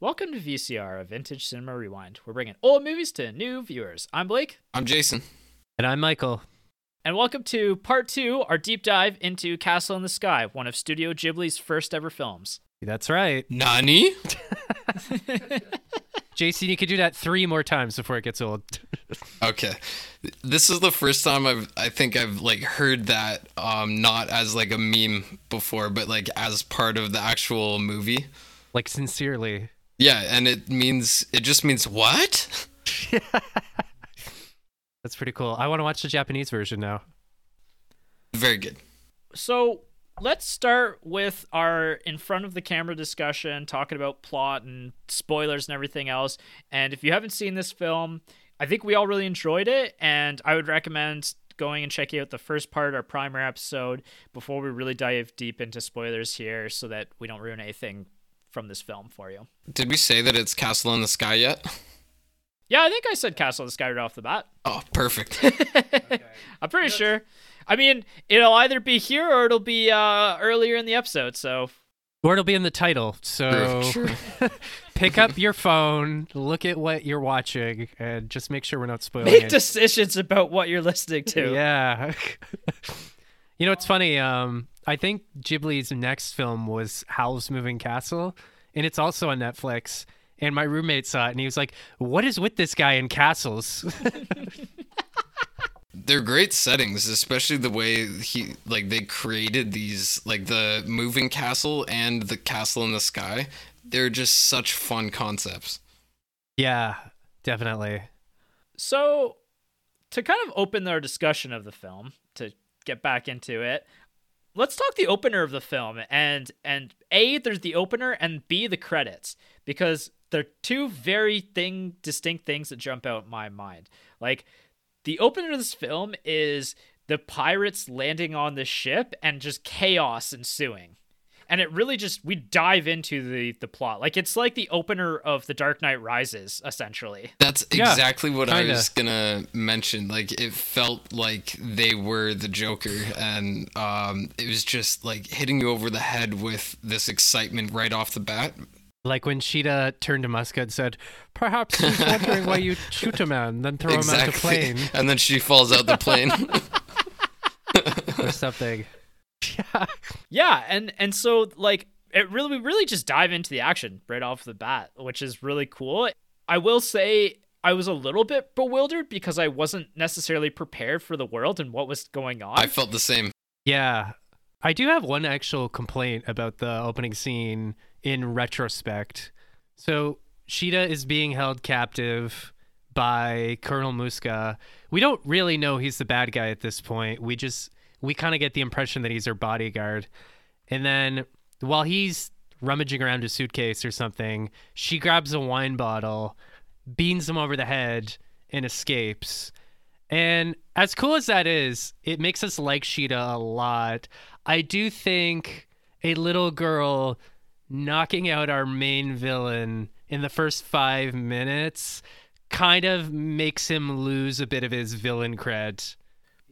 Welcome to VCR, a vintage cinema rewind. We're bringing old movies to new viewers. I'm Blake. I'm Jason. And I'm Michael. And welcome to part two, our deep dive into Castle in the Sky, one of Studio Ghibli's first ever films. That's right. Nani? Jason, you could do that three more times before it gets old. okay. This is the first time I've I think I've like heard that um not as like a meme before, but like as part of the actual movie. Like sincerely. Yeah, and it means it just means what? That's pretty cool. I want to watch the Japanese version now. Very good. So let's start with our in front of the camera discussion, talking about plot and spoilers and everything else. And if you haven't seen this film, I think we all really enjoyed it, and I would recommend going and checking out the first part, our primer episode, before we really dive deep into spoilers here, so that we don't ruin anything from this film for you. Did we say that it's Castle in the Sky yet? Yeah, I think I said Castle in the Sky right off the bat. Oh, perfect. okay. I'm pretty sure. I mean, it'll either be here or it'll be uh, earlier in the episode. So, or it'll be in the title. So, pick up your phone, look at what you're watching, and just make sure we're not spoiling. Make it. decisions about what you're listening to. Yeah. you know, it's funny. Um, I think Ghibli's next film was Howl's Moving Castle, and it's also on Netflix and my roommate saw it and he was like, "What is with this guy in castles?" They're great settings, especially the way he like they created these like the moving castle and the castle in the sky. They're just such fun concepts. Yeah, definitely. So, to kind of open our discussion of the film, to get back into it, let's talk the opener of the film and and a there's the opener and b the credits because they're two very thing distinct things that jump out in my mind. Like the opener of this film is the pirates landing on the ship and just chaos ensuing. And it really just we dive into the the plot. Like it's like the opener of The Dark Knight Rises essentially. That's exactly yeah, what kinda. I was going to mention. Like it felt like they were the Joker and um it was just like hitting you over the head with this excitement right off the bat like when Sheeta turned to Muska and said, "Perhaps he's wondering why you shoot a man, then throw exactly. him out the plane." And then she falls out the plane. or something. Yeah. Yeah, and and so like it really we really just dive into the action right off the bat, which is really cool. I will say I was a little bit bewildered because I wasn't necessarily prepared for the world and what was going on. I felt the same. Yeah. I do have one actual complaint about the opening scene in retrospect. So Sheeta is being held captive by Colonel Muska. We don't really know he's the bad guy at this point. We just we kind of get the impression that he's her bodyguard. And then while he's rummaging around a suitcase or something, she grabs a wine bottle, beans him over the head, and escapes. And as cool as that is, it makes us like Sheeta a lot. I do think a little girl knocking out our main villain in the first five minutes kind of makes him lose a bit of his villain cred.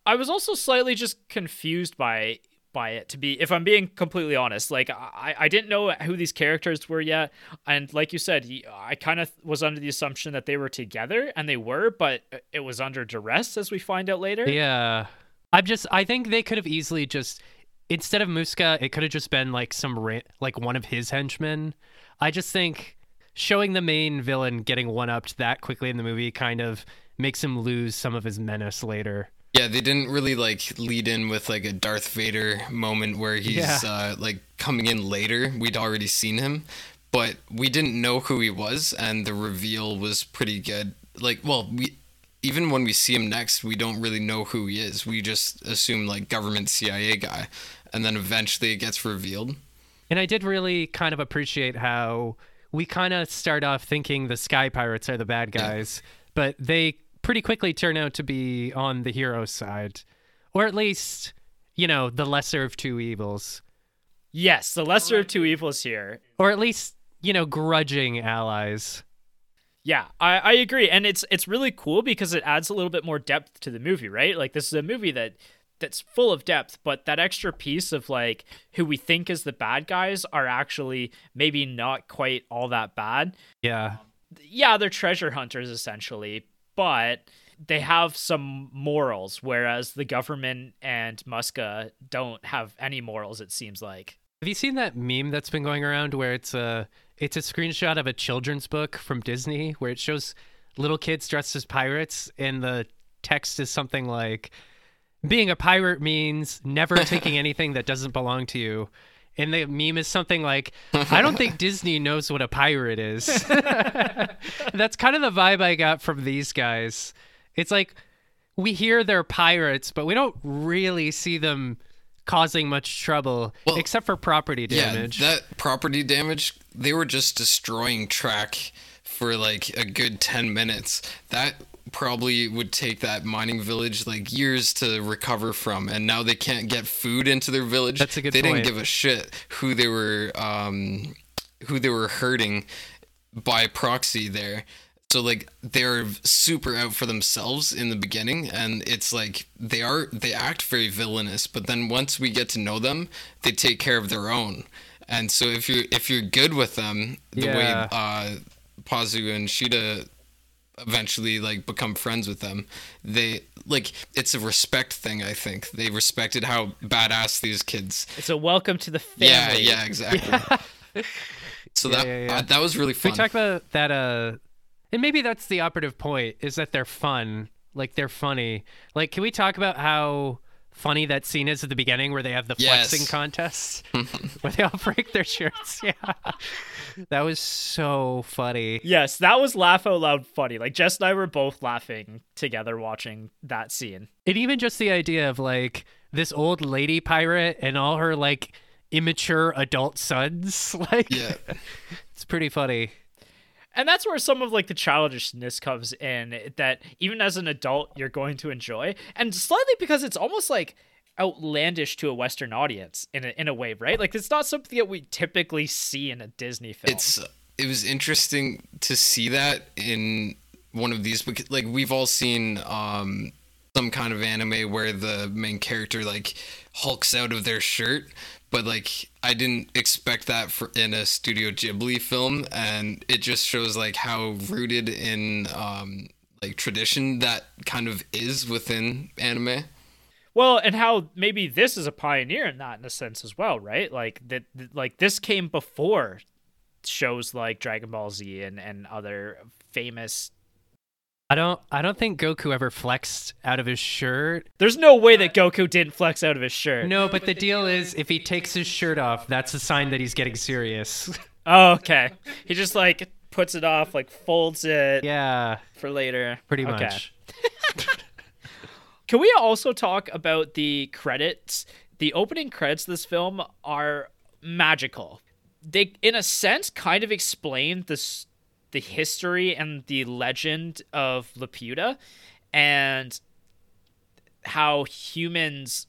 I was also slightly just confused by by it to be if I'm being completely honest. Like I, I didn't know who these characters were yet. And like you said, I kind of was under the assumption that they were together and they were, but uh, it was under duress as we find out later. Yeah. I'm just I think they could have easily just instead of Muska, it could have just been like some ra- like one of his henchmen. I just think showing the main villain getting one upped that quickly in the movie kind of makes him lose some of his menace later. Yeah, they didn't really like lead in with like a Darth Vader moment where he's yeah. uh, like coming in later. We'd already seen him, but we didn't know who he was, and the reveal was pretty good. Like, well, we even when we see him next, we don't really know who he is. We just assume like government CIA guy, and then eventually it gets revealed. And I did really kind of appreciate how we kind of start off thinking the Sky Pirates are the bad guys, yeah. but they pretty quickly turn out to be on the hero's side, or at least you know the lesser of two evils. Yes, the lesser of two evils here, or at least you know grudging allies. Yeah, I, I agree, and it's it's really cool because it adds a little bit more depth to the movie, right? Like this is a movie that that's full of depth, but that extra piece of like who we think is the bad guys are actually maybe not quite all that bad. Yeah. Yeah, they're treasure hunters essentially, but they have some morals, whereas the government and Muska don't have any morals. It seems like. Have you seen that meme that's been going around where it's a it's a screenshot of a children's book from Disney where it shows little kids dressed as pirates and the text is something like being a pirate means never taking anything that doesn't belong to you. And the meme is something like, I don't think Disney knows what a pirate is. That's kind of the vibe I got from these guys. It's like we hear they're pirates, but we don't really see them causing much trouble well, except for property damage. Yeah, that property damage, they were just destroying track for like a good 10 minutes. That probably would take that mining village like years to recover from and now they can't get food into their village. That's a good They point. didn't give a shit who they were um who they were hurting by proxy there. So like they're super out for themselves in the beginning and it's like they are they act very villainous, but then once we get to know them, they take care of their own. And so if you're if you're good with them, the Yeah. way uh Pazu and Sheeta eventually like become friends with them, they like it's a respect thing, I think. They respected how badass these kids. It's a welcome to the Yeah, family. yeah, yeah, exactly. So Yeah, that yeah, yeah. Uh, that was really fun. We talk about that, uh, and maybe that's the operative point is that they're fun. Like they're funny. Like, can we talk about how funny that scene is at the beginning where they have the Yes. flexing contest where they all break their shirts? Yeah, that was so funny. Yes, that was laugh out loud funny. Like Jess and I were both laughing together watching that scene. And even just the idea of like this old lady pirate and all her like immature adult sons. Like, yeah. it's pretty funny. And that's where some of like the childishness comes in that even as an adult you're going to enjoy. And slightly because it's almost like outlandish to a western audience in a, in a way, right? Like it's not something that we typically see in a Disney film. it's it was interesting to see that in one of these like we've all seen um some kind of anime where the main character like hulks out of their shirt but like i didn't expect that for in a studio ghibli film and it just shows like how rooted in um like tradition that kind of is within anime Well, and how maybe this is a pioneer in that in a sense as well, right? Like that, like this came before shows like Dragon Ball Z and and other famous. I don't I don't think Goku ever flexed out of his shirt. There's no way that Goku didn't flex out of his shirt. No, but the deal is if he takes his shirt off, that's a sign that he's getting serious. Oh, okay. He just like puts it off, like folds it yeah, for later. pretty Okay. much. Can we also talk about the credits? The opening credits of this film are magical. They, in a sense, kind of explain this the history and the legend of Laputa and how humans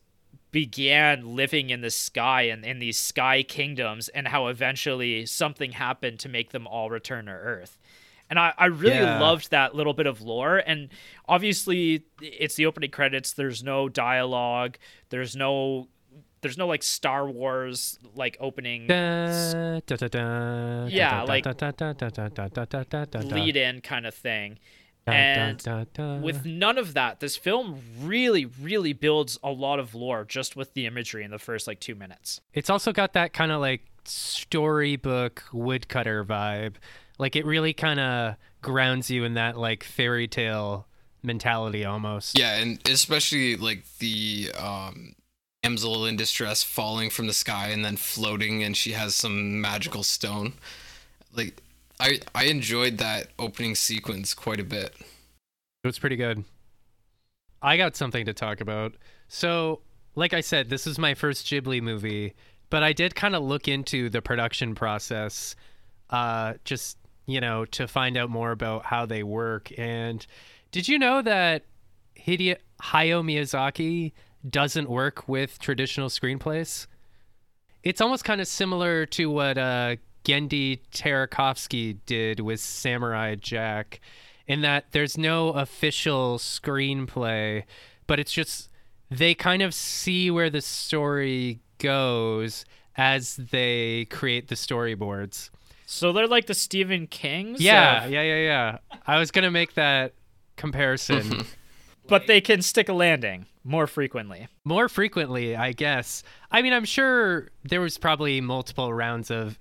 began living in the sky and in these sky kingdoms and how eventually something happened to make them all return to earth. And i, I really Yeah. loved that little bit of lore. And obviously it's the opening credits. There's no dialogue. There's no there's no like Star Wars like opening. Da, da, da, yeah, like lead in kind of thing. And with none of that, this film really, really builds a lot of lore just with the imagery in the first like two minutes. It's also got that kind of like storybook woodcutter vibe. Like it really kind of grounds you in that like fairy tale mentality almost. Yeah, and especially like the um damsel in distress falling from the sky and then floating and she has some magical stone. Like I I enjoyed that opening sequence quite a bit. It was pretty good. I got something to talk about. So, like I said, this is my first Ghibli movie, but I did kind of look into the production process, uh, just you know, to find out more about how they work. And did you know that Hideo Hayao Miyazaki doesn't work with traditional screenplays? It's almost kind of similar to what uh, Genndy Tartakovsky did with Samurai Jack, in that there's no official screenplay, but it's just they kind of see where the story goes as they create the storyboards. So they're like the Stephen Kings. Yeah, of- yeah, yeah, yeah. I was gonna make that comparison but they can stick a landing more frequently. more frequently, I guess. I mean, I'm sure there was probably multiple rounds of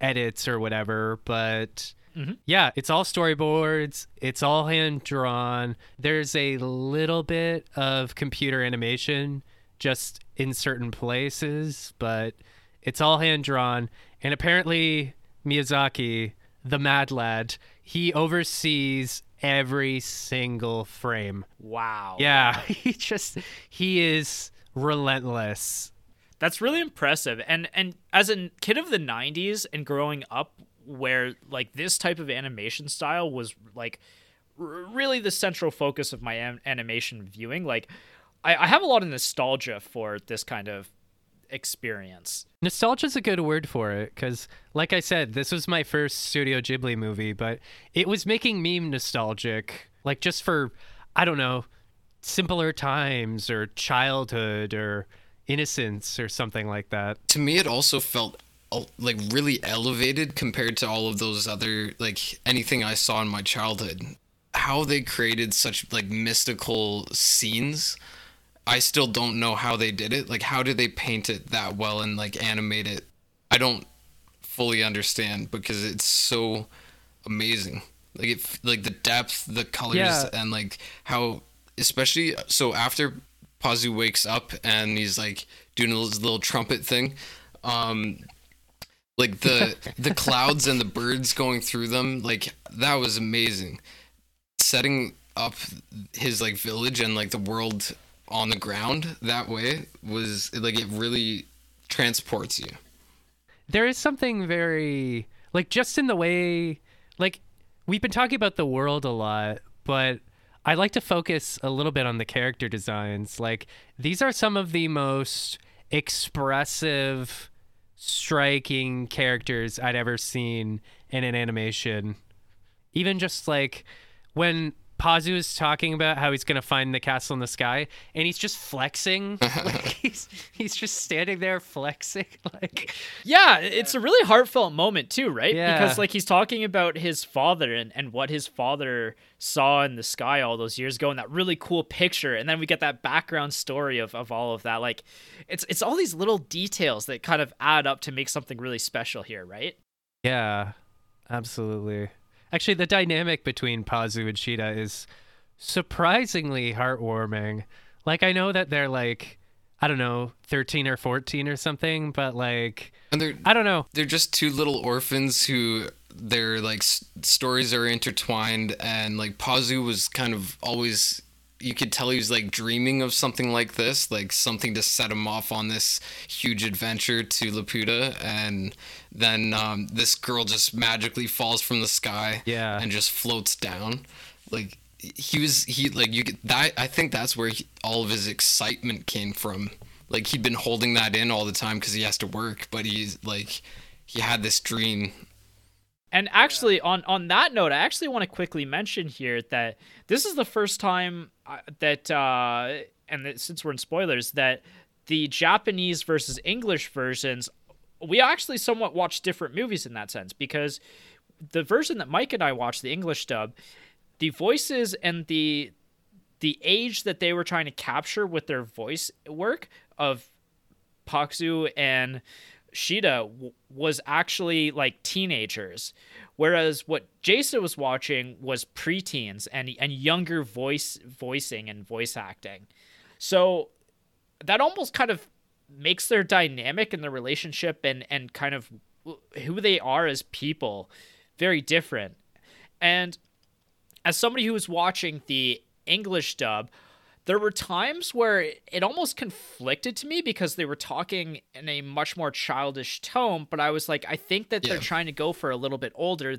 edits or whatever, but mm-hmm. yeah, it's all storyboards. It's all hand drawn. There's a little bit of computer animation just in certain places, but it's all hand drawn. And apparently, Miyazaki, the mad lad, he oversees every single frame. Wow. Yeah, he just he is relentless. That's really impressive. And and as a kid of the 90s and growing up where like this type of animation style was like r- really the central focus of my an- animation viewing, like I, I have a lot of nostalgia for this kind of experience. Nostalgia's a good word for it because, like I said, this was my first Studio Ghibli movie, but it was making me nostalgic, like just for, I don't know, simpler times or childhood or innocence or something like that. to me it also felt uh, like really elevated compared to all of those other like anything i saw in my childhood how they created such like mystical scenes i still don't know how they did it. Like how did they paint it that well and like animate it? I don't fully understand because it's so amazing. Like it like the depth the colors Yeah. and like how especially so after Pazu wakes up and he's like doing his little trumpet thing um like the the clouds and the birds going through them like that was amazing. Setting up his like village and like the world on the ground that way was like it really transports you. There is something very like just in the way like we've been talking about the world a lot but i like to focus a little bit on the character designs. Like these are some of the most expressive striking characters i'd ever seen in an animation. Even just like when Pazu is talking about how he's gonna find the castle in the sky, and he's just flexing. like he's he's just standing there flexing. Like Yeah, it's a really heartfelt moment too, right? Yeah. Because like he's talking about his father and, and what his father saw in the sky all those years ago and that really cool picture. And then we get that background story of, of all of that. Like it's it's all these little details that kind of add up to make something really special here, right? Yeah, absolutely. Actually, the dynamic between Pazu and Sheeta is surprisingly heartwarming. Like, I know that they're like, I don't know, 13 or 14 or something, but like, and they're I don't know. they're just two little orphans who their like s- stories are intertwined and like Pazu was kind of always you could tell he was like dreaming of something like this like something to set him off on this huge adventure to Laputa and then um, this girl just magically falls from the sky Yeah. and just floats down like he was he like you could that I think that's where he, all of his excitement came from like he'd been holding that in all the time because he has to work but he's like he had this dream And actually, on on that note, I actually want to quickly mention here that this is the first time uh, that, uh, and that since we're in spoilers, that the Japanese versus English versions, we actually somewhat watched different movies in that sense because the version that Mike and I watched, the English dub, the voices and the the age that they were trying to capture with their voice work of Paksu and Sheeta w- was actually like teenagers, whereas what Jason was watching was preteens and and younger voice voicing and voice acting. So that almost kind of makes their dynamic and their relationship and and kind of who they are as people very different. And as somebody who was watching the English dub, there were times where it almost conflicted to me because they were talking in a much more childish tone, but I was like, I think that they're Yeah. trying to go for a little bit older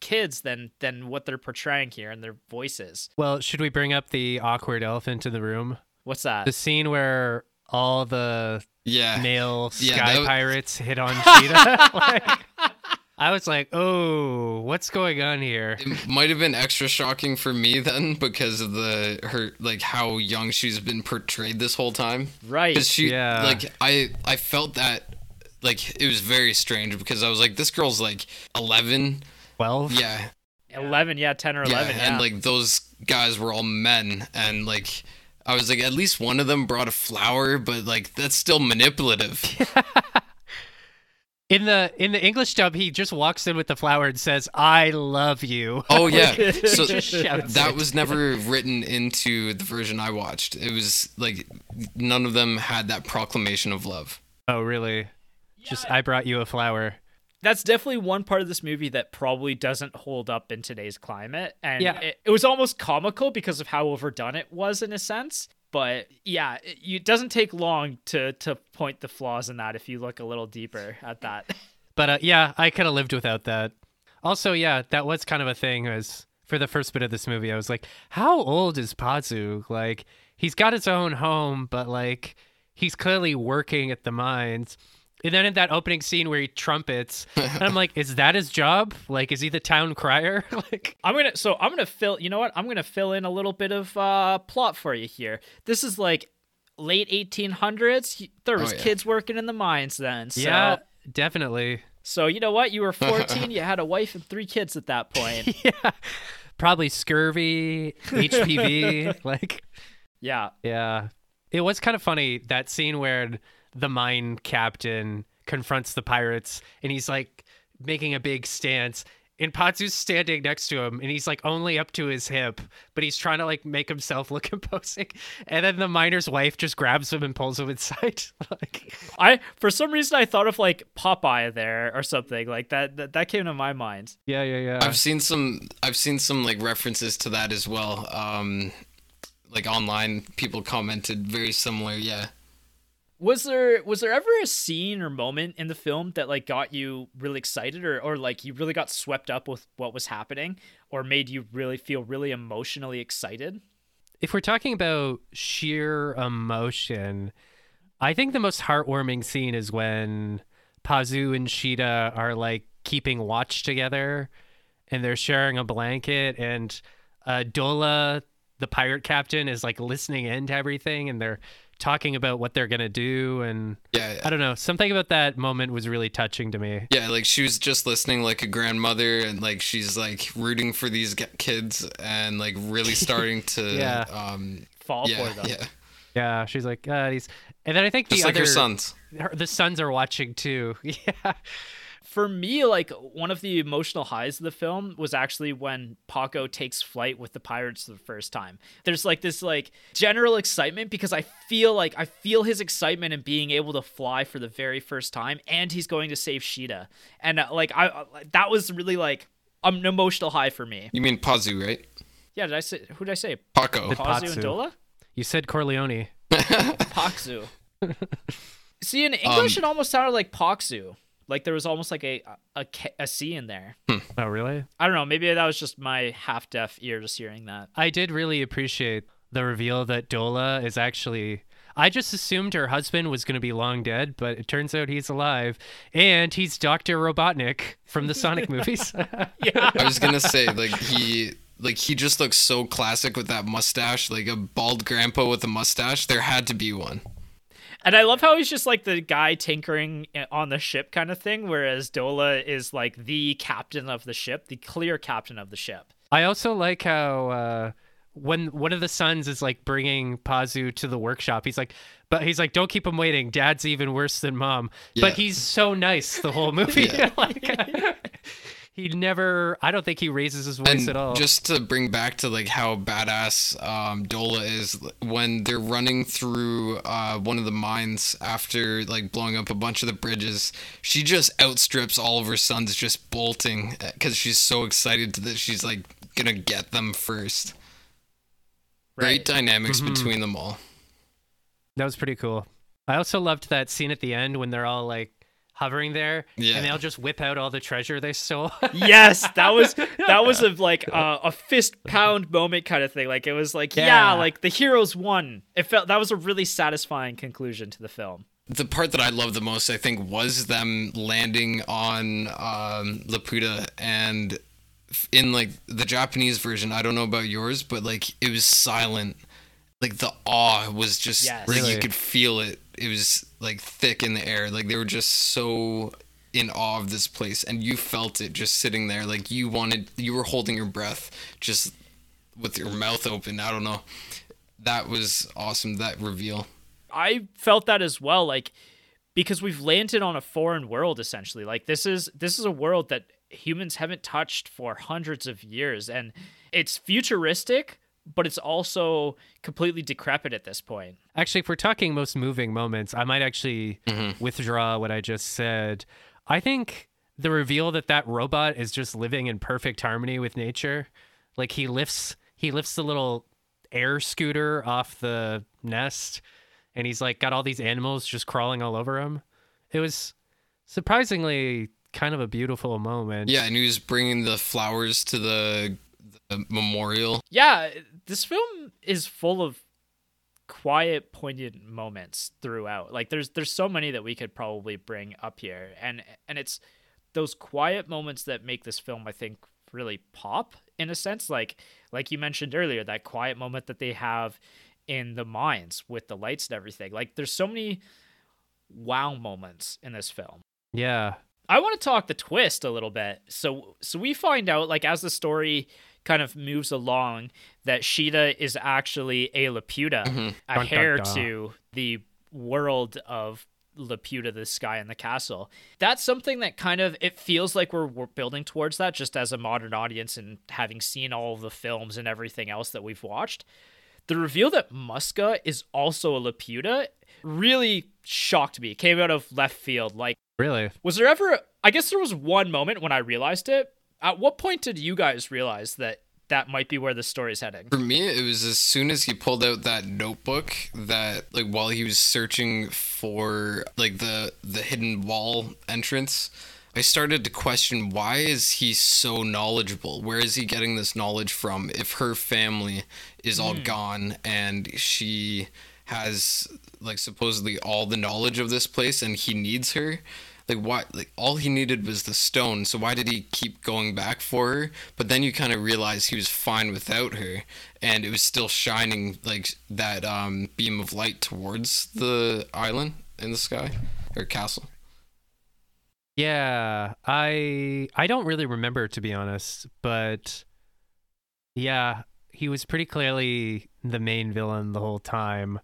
kids than than what they're portraying here in their voices. Well, should we bring up the awkward elephant in the room? What's that? The scene where all the yeah male Yeah, sky that was- pirates hit on Sheeta. like, I was like, oh, what's going on here? It might have been extra shocking for me then because of the her like how young she's been portrayed this whole time. Right. Because she Yeah. like I I felt that like it was very strange because I was like this girl's like 11 12? yeah 11, yeah, 10 or 11. Yeah, and like those guys were all men and like I was like at least one of them brought a flower but like that's still manipulative. In the in the English dub, he just walks in with the flower and says, "I love you." Oh yeah. So that it. was never written into the version I watched. It was like none of them had that proclamation of love. Oh, really? Just I brought you a flower. that's definitely one part of this movie that probably doesn't hold up in today's climate. And Yeah. it, it was almost comical because of how overdone it was in a sense. But yeah, it, it doesn't take long to to point the flaws in that if you look a little deeper at that. But uh, yeah, I could have lived without that. Also, yeah, that was kind of a thing. As for the first bit of this movie, I was like, "How old is Pazu? Like, he's got his own home, but like, he's clearly working at the mines." And then in that opening scene where he trumpets, and I'm like, "Is that his job? Like, is he the town crier?" like, I'm gonna so I'm gonna fill you know what I'm gonna fill in a little bit of uh plot for you here. This is like late 1800s. There was yeah. kids working in the mines then. So, yeah, definitely. So you know what? You were 14. you had a wife and three kids at that point. yeah, probably scurvy, HPV, like. yeah. Yeah. It was kind of funny that scene where the mine captain confronts the pirates and he's like making a big stance and Patsu's standing next to him and he's like only up to his hip, but he's trying to like make himself look imposing. And then the miner's wife just grabs him and pulls him inside. like I for some reason I thought of like Popeye there or something like that. That, that came to my mind. Yeah, yeah, yeah. I've seen some I've seen some like references to that as well. Um like online people commented very similar, yeah. Was there was there ever a scene or moment in the film that like got you really excited or or like you really got swept up with what was happening or made you really feel really emotionally excited? if we're talking about sheer emotion, I think the most heartwarming scene is when Pazu and Sheeta are like keeping watch together and they're sharing a blanket and uh, Dola, the pirate captain, is like listening in to everything and they're talking about what they're gonna do and Yeah. I don't know, something about that moment was really touching to me. Yeah, like she was just listening like a grandmother and like she's like rooting for these kids and like really starting to Yeah. um Fall yeah, for them. yeah. Yeah, she's like, uh, these, and then I think Just the like other her sons. her- the sons are watching too. Yeah. For me, like one of the emotional highs of the film was actually when Paco takes flight with the pirates for the first time. There's like this like general excitement because I feel like I feel his excitement in being able to fly for the very first time, and he's going to save Sheeta, and uh, like I uh, that was really like an emotional high for me. You mean Pazu, right? Yeah, did I say who did I say? Paco. The- Pazu Patsu. and Dola? You said Corleone. Pakzu. See, in English, Um, it almost sounded like Pakzu. Like there was almost like a a, a, a C in there. Hmm. Oh, really? I don't know. Maybe that was just my half deaf ear just hearing that. I did really appreciate the reveal that Dola is actually. I just assumed her husband was going to be long dead, but it turns out he's alive, and he's Doctor Robotnik from the Sonic movies. Yeah. I was gonna say like he like he just looks so classic with that mustache, like a bald grandpa with a mustache. There had to be one. And I love how he's just like the guy tinkering on the ship kind of thing, whereas Dola is like the captain of the ship, the clear captain of the ship. I also like how uh, when one of the sons is like bringing Pazu to the workshop, he's like, but he's like, don't keep him waiting. Dad's even worse than mom. Yeah. But he's so nice the whole movie. Yeah. like, he never. I don't think he raises his voice and at all. just to bring back to like how badass um, Dola is when they're running through uh, one of the mines after like blowing up a bunch of the bridges, she just outstrips all of her sons just bolting because she's so excited that she's like gonna get them first. Great dynamics Mm-hmm. between them all. That was pretty cool. I also loved that scene at the end when they're all like hovering there Yeah. and they'll just whip out all the treasure they stole. Yes, that was that was a like uh, a fist pound moment kind of thing. Like it was like yeah. Yeah. like the heroes won. It felt that was a really satisfying conclusion to the film. the part that I love the most, I think, was them landing on um, Laputa and in like the Japanese version. I don't know about yours, but like it was silent. Like the awe was just Yes. like Really? you could feel it. It was like thick in the air. Like they were just so in awe of this place, and you felt it just sitting there. Like you wanted, you were holding your breath, just with your mouth open. I don't know. That was awesome. That reveal. I felt that as well, like because we've landed on a foreign world essentially. Like this is this is a world that humans haven't touched for hundreds of years, and it's futuristic, but it's also completely decrepit at this point. Actually, if we're talking most moving moments, I might actually mm-hmm. withdraw what I just said. I think the reveal that that robot is just living in perfect harmony with nature, like he lifts he lifts the little air scooter off the nest, and he's like got all these animals just crawling all over him. It was surprisingly kind of a beautiful moment. Yeah, and he was bringing the flowers to the, the memorial. Yeah, this film is full of quiet poignant moments throughout. Like there's there's so many that we could probably bring up here. And and it's those quiet moments that make this film i think really pop in a sense. Like like you mentioned earlier that quiet moment that they have in the mines with the lights and everything. Like there's so many wow moments in this film. Yeah. I want to talk the twist a little bit. So so we find out like as the story kind of moves along that Sheeta is actually a Laputa, mm-hmm. a Dun, dun, heir dun. to the world of Laputa, the sky and the castle. That's something that kind of it feels like we're, we're building towards that just as a modern audience and having seen all of the films and everything else that we've watched. The reveal that Muska is also a Laputa really shocked me. It came out of left field. Like Really? was there ever? I guess there was one moment when I realized it. At what point did you guys realize that that might be where the story's heading? For me, it was as soon as he pulled out that notebook that, like, while he was searching for like the the hidden wall entrance, I started to question why is he so knowledgeable? Where is he getting this knowledge from? If her family is all hmm. gone and she has like supposedly all the knowledge of this place and he needs her like why like all he needed was the stone so why did he keep going back for her but then you kind of realize he was fine without her and it was still shining like that um beam of light towards the island in the sky or castle Yeah, I I don't really remember to be honest, but yeah, he was pretty clearly the main villain the whole time.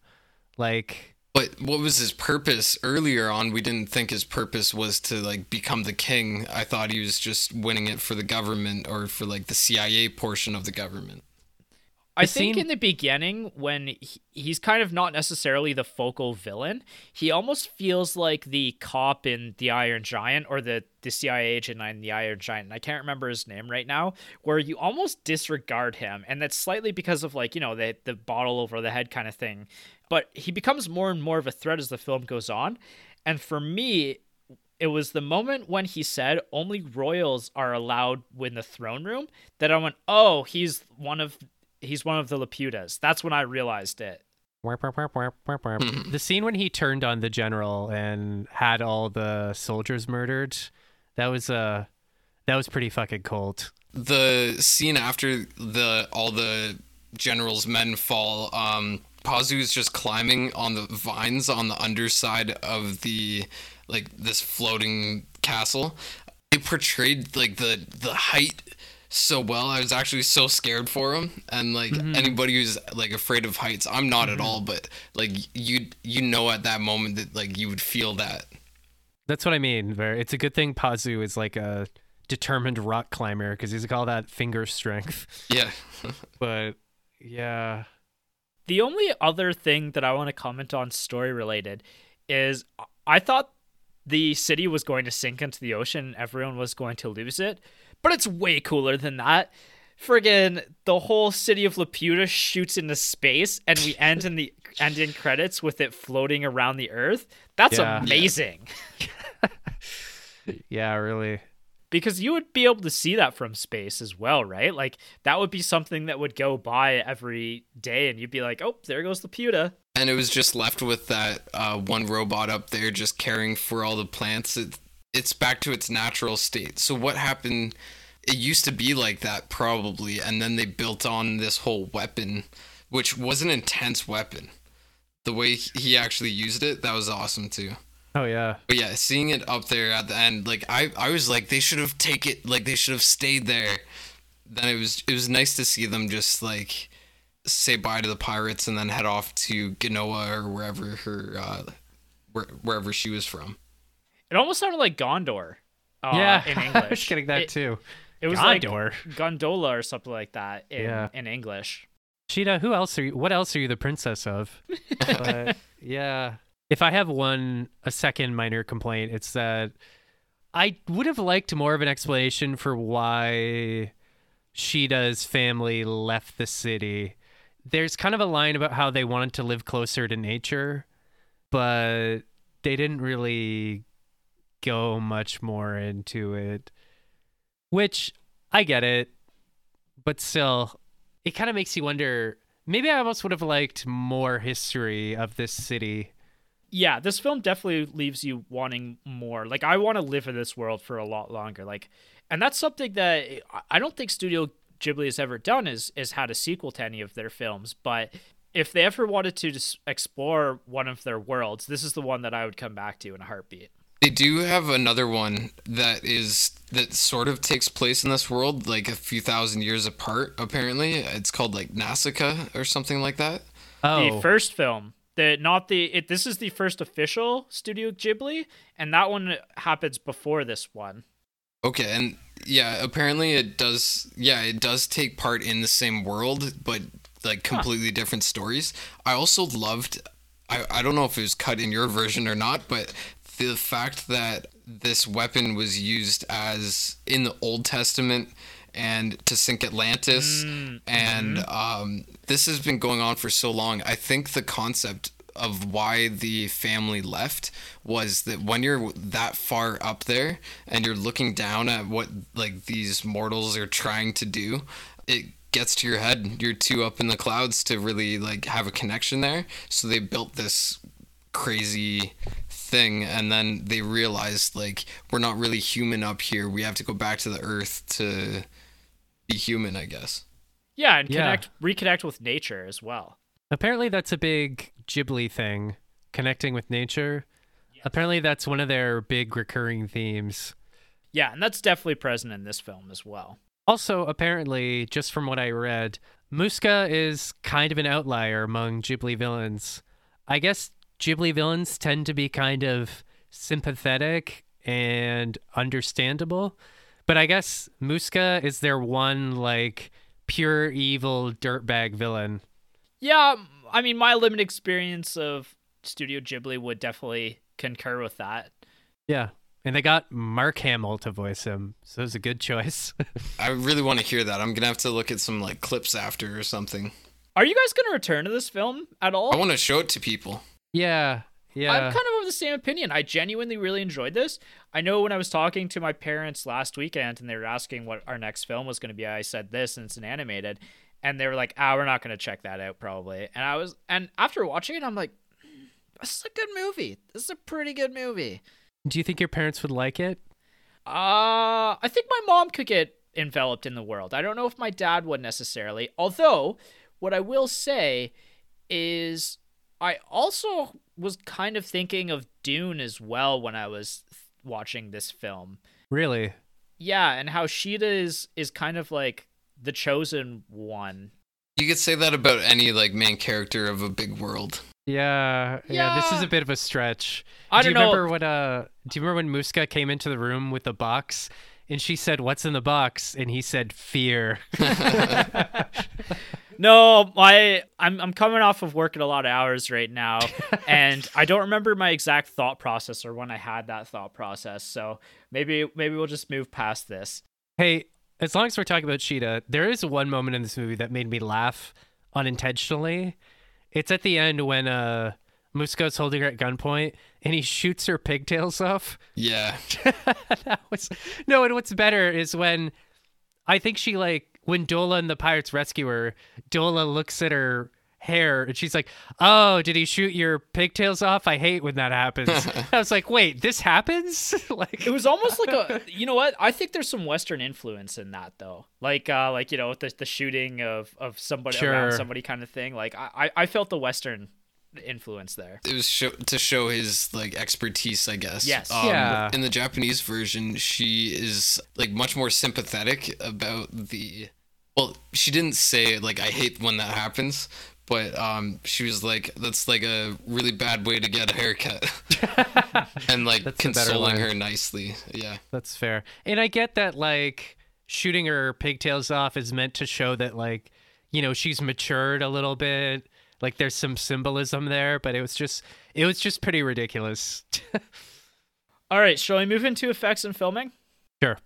Like but what was his purpose earlier on we didn't think his purpose was to like become the king i thought he was just winning it for the government or for like the cia portion of the government I The think scene- in the beginning, when he, he's kind of not necessarily the focal villain, he almost feels like the cop in The Iron Giant or the, the CIA agent in The Iron Giant. I can't remember his name right now, where you almost disregard him. And that's slightly because of, like, you know, the, the bottle over the head kind of thing. But he becomes more and more of a threat as the film goes on. And for me, it was the moment when he said only royals are allowed in the throne room that I went, oh, he's one of he's one of the Laputas. That's when I realized it. the scene when he turned on the general and had all the soldiers murdered, that was uh that was pretty fucking cold. the scene after the all the general's men fall um Pazu's just climbing on the vines on the underside of the like this floating castle. It portrayed like the the height so well. I was actually so scared for him. And like mm-hmm. anybody who's like afraid of heights, I'm not at mm-hmm. all, but like you you know at that moment that like you would feel that. That's what I mean. Ver. It's a good thing Pazu is like a determined rock climber because he's got all that finger strength. Yeah. But yeah, The only other thing that I want to comment on story related is I thought the city was going to sink into the ocean and everyone was going to lose it, but it's way cooler than that. Friggin' the whole city of Laputa shoots into space and we end in the ending credits with it floating around the earth. That's Yeah. amazing. yeah, really. Because you would be able to see that from space as well, right? Like that would be something that would go by every day, and you'd be like, "Oh, there goes the Laputa." and it was just left with that uh, one robot up there just caring for all the plants. It, it's back to its natural state. So what happened? It used to be like that probably, and then they built on this whole weapon, which was an intense weapon. The way he actually used it, that was awesome too. Oh yeah. But yeah, seeing it up there at the end, like I, I was like, they should have taken it, like they should have stayed there. Then it was, it was nice to see them just like say bye to the pirates and then head off to Genoa or wherever her, uh, where, wherever she was from. It almost sounded like Gondor. Uh, yeah, in English. I was getting that it, too. It was Gondor. like gondola or something like that in, Yeah. in English. Sheeta, who else are you? What else are you the princess of? But, yeah. If I have one, a second minor complaint, it's that I would have liked more of an explanation for why Sheeta's family left the city. There's kind of a line about how they wanted to live closer to nature, but they didn't really go much more into it. Which I get it, but still, it kind of makes you wonder. Maybe I almost would have liked more history of this city. Yeah, this film definitely leaves you wanting more. Like I want to live in this world for a lot longer. Like and that's something that I don't think Studio Ghibli has ever done is is had a sequel to any of their films, but if they ever wanted to just explore one of their worlds, this is the one that I would come back to in a heartbeat. They do have another one that is that sort of takes place in this world, like a few thousand years apart. Apparently, it's called like Nausicaa or something like that. Oh, The first film, the not the it, this is the first official Studio Ghibli, and that one happens before this one. Okay, and yeah, apparently it does. Yeah, it does take part in the same world, but like completely different stories. I also loved. I I don't know if it was cut in your version or not, but the fact that this weapon was used as in the Old Testament and to sink Atlantis, and um, this has been going on for so long. I think the concept of why the family left was that when you're that far up there and you're looking down at what like these mortals are trying to do, it gets to your head. You're too up in the clouds to really like have a connection there. So they built this crazy thing and then they realized like we're not really human up here. We have to go back to the earth to be human, I guess. Yeah, and Yeah. connect reconnect with nature as well. apparently that's a big Ghibli thing, connecting with nature. Apparently that's one of their big recurring themes. Yeah, and that's definitely present in this film as well. Also, apparently, just from what I read, Muska is kind of an outlier among Ghibli villains. I guess Ghibli villains tend to be kind of sympathetic and understandable, but I guess Muska is their one like pure evil dirtbag villain. Yeah, I mean, my limited experience of Studio Ghibli would definitely concur with that. Yeah. And they got Mark Hamill to voice him, so it was a good choice. I really want to hear that. I'm gonna have to look at some like clips after or something. Are you guys going to return to this film at all? I want to show it to people. yeah, yeah. I'm kind of of the same opinion. I genuinely really enjoyed this. I know when I was talking to my parents last weekend and they were asking what our next film was going to be, I said this and it's an animated. And they were like, ah, we're not going to check that out probably. And I was, and after watching it, I'm like, this is a good movie. This is a pretty good movie. Do you think your parents would like it? Uh, I think my mom could get enveloped in the world. I don't know if my dad would necessarily. Although, what I will say is I also was kind of thinking of Dune as well when I was th- watching this film. Really? Yeah, and how Sheeta is is kind of like the chosen one. You could say that about any like main character of a big world. Yeah, yeah. This is a bit of a stretch. I do you don't know. remember what? Uh, do you remember when Muska came into the room with the box, and she said, "What's in the box?" and he said, "Fear." No, my I'm I'm coming off of working a lot of hours right now, and I don't remember my exact thought process or when I had that thought process. So maybe maybe we'll just move past this. hey, as long as we're talking about Sheeta, there is one moment in this movie that made me laugh unintentionally. It's at the end when uh, Muska's holding her at gunpoint, and he shoots her pigtails off. Yeah. that was no. And what's better is when I think she like when Dola and the pirates rescue her. Dola looks at her hair. And she's like, "Oh, did he shoot your pigtails off? I hate when that happens." I was like, "Wait, this happens?" like It was almost like a you know what? I think there's some Western influence in that though. Like uh like you know the the shooting of of somebody around somebody kind of thing. Like I I I felt the Western influence there. it was show, to show his like expertise i guess Yes. um, Yeah. in the japanese version she is like much more sympathetic about the well she didn't say like i hate when that happens but um she was like that's like a really bad way to get a haircut and like That's consoling her nicely yeah That's fair. And I get that like shooting her pigtails off is meant to show that like, you know, she's matured a little bit. Like there's some symbolism there, but it was just it was just pretty ridiculous. All right, shall we move into effects and filming? sure.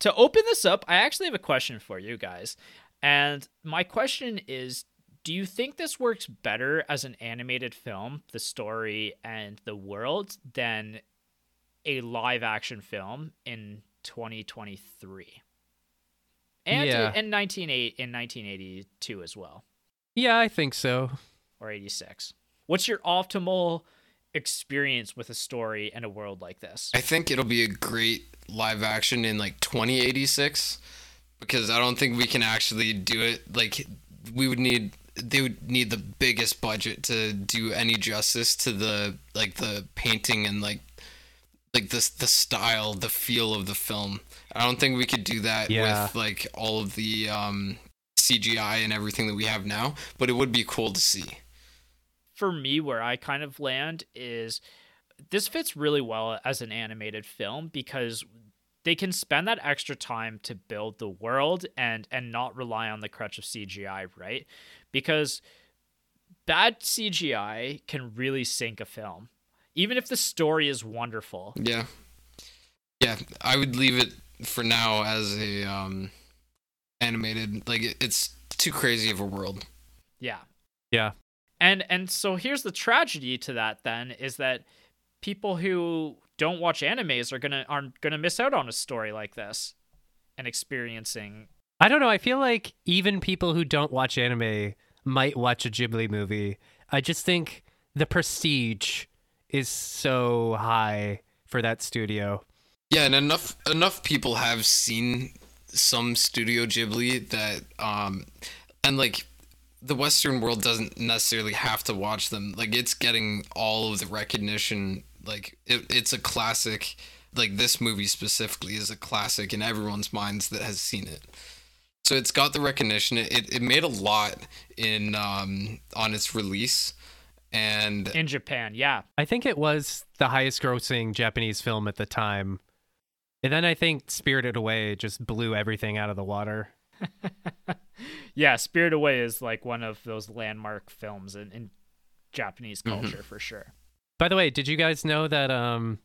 To open this up, I actually have a question for you guys. And my question is do you think this works better as an animated film, the story and the world, than a live action film in 2023? And Yeah. in 1980 in 1982 as well, Yeah, I think so. or 86. What's your optimal experience with a story and a world like this? i think it'll be a great live action in like 2086 because i don't think we can actually do it like we would need they would need the biggest budget to do any justice to the like the painting and like like this the style the feel of the film i don't think we could do that Yeah. with like all of the um cgi and everything that we have now but it would be cool to see for me where I kind of land is this fits really well as an animated film because they can spend that extra time to build the world and and not rely on the crutch of CGI, right? Because bad CGI can really sink a film. Even if the story is wonderful. yeah yeah i would leave it for now as a um animated like it, it's too crazy of a world Yeah. Yeah. And and so here's the tragedy to that then is that people who don't watch animes are gonna aren't gonna miss out on a story like this and experiencing I don't know. I feel like even people who don't watch anime might watch a Ghibli movie. I just think the prestige is so high for that studio. Yeah, and enough enough people have seen some Studio Ghibli that um and like the Western world doesn't necessarily have to watch them. Like it's getting all of the recognition. Like it, it's a classic. Like this movie specifically is a classic in everyone's minds that has seen it. So it's got the recognition. It it made a lot in um on its release, and in Japan. Yeah. I think it was the highest grossing Japanese film at the time. And then I think Spirited Away just blew everything out of the water. Yeah, Spirit Away is like one of those landmark films in, in Japanese culture for sure. By the way, did you guys know that um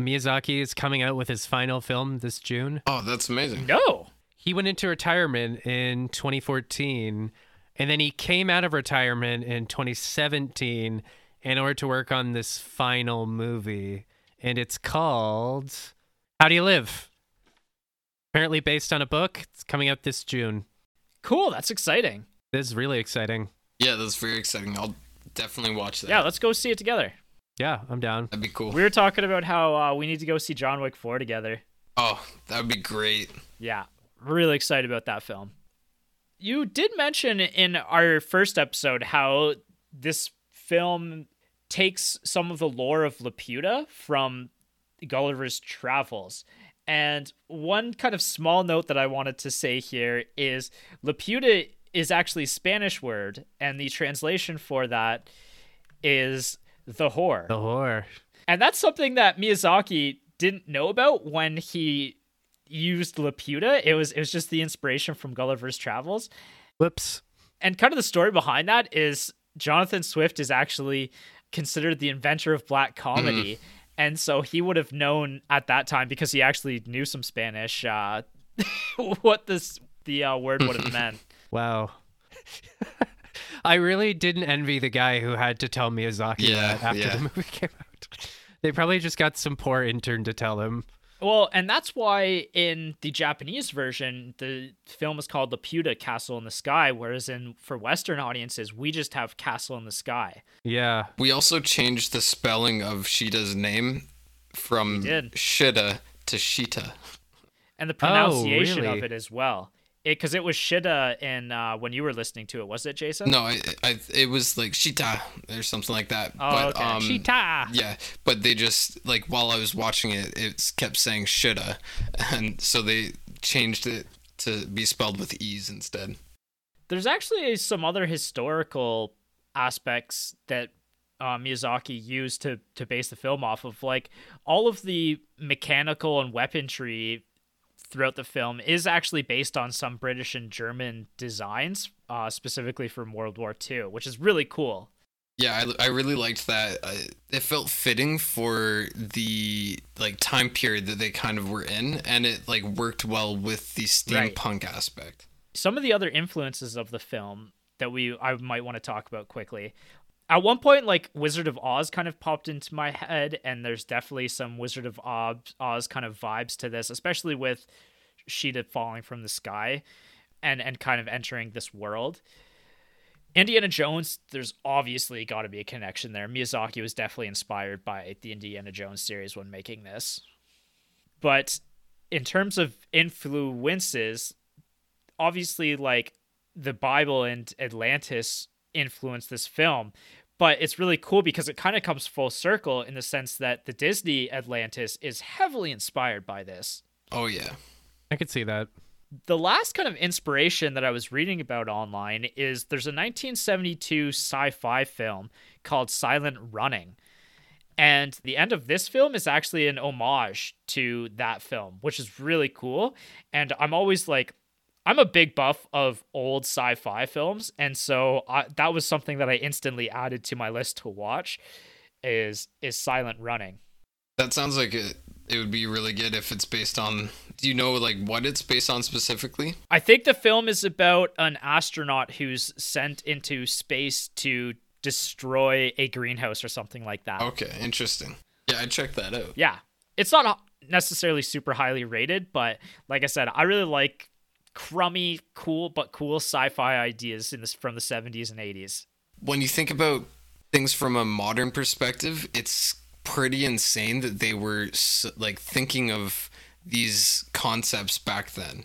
Miyazaki is coming out with his final film this June? oh, that's amazing. No. He went into retirement in 2014 and then he came out of retirement in 2017 in order to work on this final movie and it's called How Do You Live? Apparently based on a book. It's coming out this June. Cool, that's exciting. This is really exciting. Yeah, that's very exciting. I'll definitely watch that. Yeah, let's go see it together. Yeah, I'm down. That'd be cool. We were talking about how uh, we need to go see John Wick 4 together. Oh, that would be great. Yeah, really excited about that film. You did mention in our first episode how this film takes some of the lore of Laputa from Gulliver's Travels. And one kind of small note that I wanted to say here is Laputa is actually a Spanish word, and the translation for that is the whore. The horror. And that's something that Miyazaki didn't know about when he used Laputa. It was it was just the inspiration from Gulliver's Travels. Whoops. And kind of the story behind that is Jonathan Swift is actually considered the inventor of black comedy. Mm. And so he would have known at that time because he actually knew some Spanish uh, what this the uh, word would have meant. Wow. I really didn't envy the guy who had to tell Miyazaki Yeah, that after yeah. the movie came out. They probably just got some poor intern to tell him. Well, and that's why in the Japanese version, the film is called Laputa Castle in the Sky, whereas in for Western audiences, we just have Castle in the Sky. Yeah. We also changed the spelling of Shida's name from. Shida to Shita. And the pronunciation really? of it as well. Because it, was Shida in uh, when you were listening to it, was it, Jason? No, I, I, it was like Sheeta or something like that. Oh, but, okay. um, Cheetah. Yeah, but they just like while I was watching it, it kept saying shoulda, and so they changed it to be spelled with e's instead. There's actually some other historical aspects that uh, Miyazaki used to to base the film off of. Like all of the mechanical and weaponry throughout the film is actually based on some British and German designs, uh, specifically from World War II, which is really cool. Yeah, I, I really liked that. I, it felt fitting for the like time period that they kind of were in, and it like worked well with the Right. steampunk aspect. some of the other influences of the film that we I might want to talk about quickly. At one point, like Wizard of Oz kind of popped into my head, and there's definitely some Wizard of Oz, kind of vibes to this, especially with Sheeta falling from the sky and and kind of entering this world. Indiana Jones, there's obviously got to be a connection there. Miyazaki was definitely inspired by the Indiana Jones series when making this. But in terms of influences, obviously like the Bible and Atlantis influenced this film, but it's really cool because it kind of comes full circle in the sense that the Disney Atlantis is heavily inspired by this. Oh yeah, I could see that. The last kind of inspiration that I was reading about online is there's a 1972 sci-fi film called Silent Running. And the end of this film is actually an homage to that film, which is really cool. And I'm always like, I'm a big buff of old sci-fi films, and so I, that was something that I instantly added to my list to watch. Is is Silent Running? that sounds like it. It would be really good if it's based on. Do you know like what it's based on specifically? I think the film is about an astronaut who's sent into space to destroy a greenhouse or something like that. Okay, interesting. Yeah, I checked that out. Yeah. It's not necessarily super highly rated, but like I said, I really like crummy, cool but cool sci-fi ideas in this from the 70s and 80s. when you think about things from a modern perspective, it's pretty insane that they were like thinking of these concepts back then.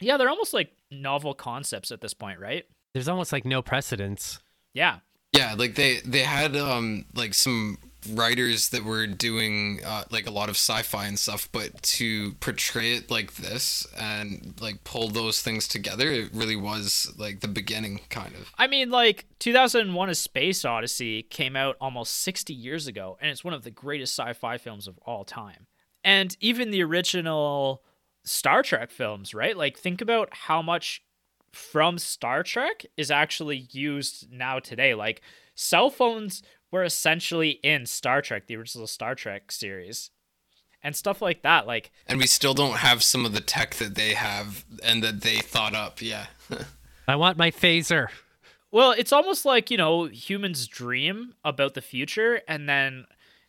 Yeah, they're almost like novel concepts at this point, right? There's almost like no precedence. Yeah. Yeah, like they they had um like some writers that were doing uh, like a lot of sci-fi and stuff, but to portray it like this and like pull those things together, it really was like the beginning kind of. I mean, like 2001: A Space Odyssey came out almost 60 years ago, and it's one of the greatest sci-fi films of all time. And even the original Star Trek films, right? Like, think about how much from Star Trek is actually used now today. Like, cell phones were essentially in Star Trek, the original Star Trek series, and stuff like that. Like, And we still don't have some of the tech that they have and that they thought up. Yeah. I want my phaser. Well, it's almost like, you know, humans dream about the future and then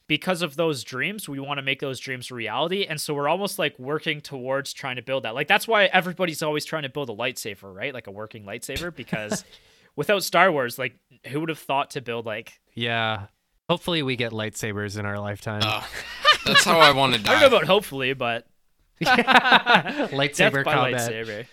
because of those dreams, we want to make those dreams a reality. And so we're almost like working towards trying to build that. Like that's why everybody's always trying to build a lightsaber, right? Like a working lightsaber because without Star Wars, like who would have thought to build like Yeah. Hopefully we get lightsabers in our lifetime. Uh, that's how I want to I die. don't know about hopefully, but lightsaber Death by combat. lightsaber.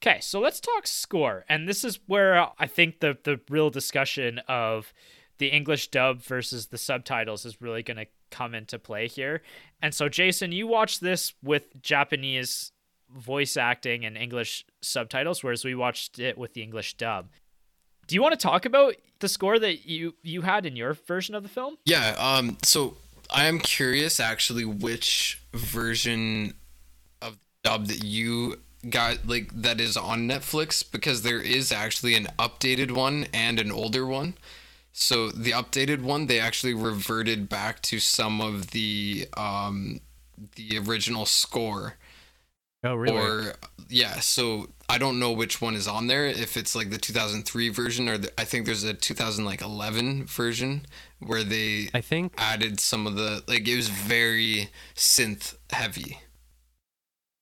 Okay, so let's talk score, and this is where I think the the real discussion of the English dub versus the subtitles is really going to come into play here. And so, Jason, you watched this with Japanese voice acting and English subtitles, whereas we watched it with the English dub. Do you want to talk about the score that you you had in your version of the film? Yeah, um so I am curious actually which version of dub that you got like that is on Netflix because there is actually an updated one and an older one. So the updated one they actually reverted back to some of the um the original score Oh, really? or yeah, so I don't know which one is on there. If it's like the 2003 version or the, I think there's a 2011 version where they I think added some of the like it was very synth heavy.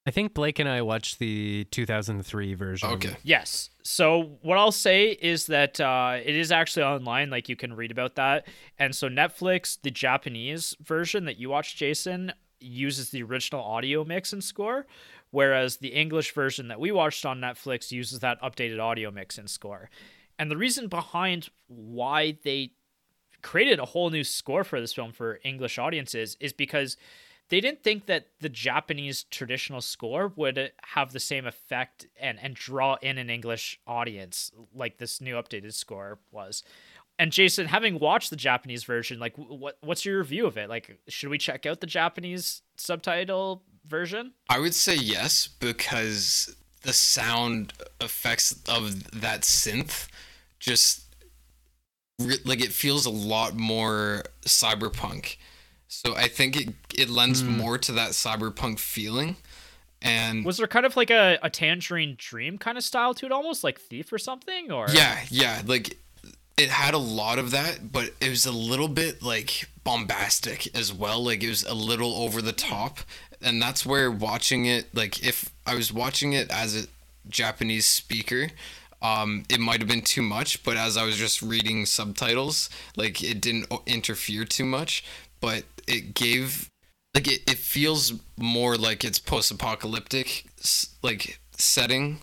I think Blake and I watched the 2003 version. Okay. Yes. So what I'll say is that uh, it is actually online. Like you can read about that. And so Netflix, the Japanese version that you watched, Jason, uses the original audio mix and score, whereas the English version that we watched on Netflix uses that updated audio mix and score. And the reason behind why they created a whole new score for this film for English audiences is because they didn't think that the Japanese traditional score would have the same effect and, and draw in an English audience like this new updated score was. And Jason, having watched the Japanese version, like what what's your review of it? Like, should we check out the Japanese subtitle version? I would say yes because the sound effects of that synth just like it feels a lot more cyberpunk so I think it it lends mm. more to that cyberpunk feeling. And was there kind of like a, a tangerine dream kind of style to it almost like thief or something or yeah yeah like it had a lot of that but it was a little bit like bombastic as well. Like it was a little over the top. And that's where watching it like if i was watching it as a japanese speaker um it might have been too much. But as i was just reading subtitles like it didn't interfere too much. But it gave like it, it feels more like it's post-apocalyptic like setting.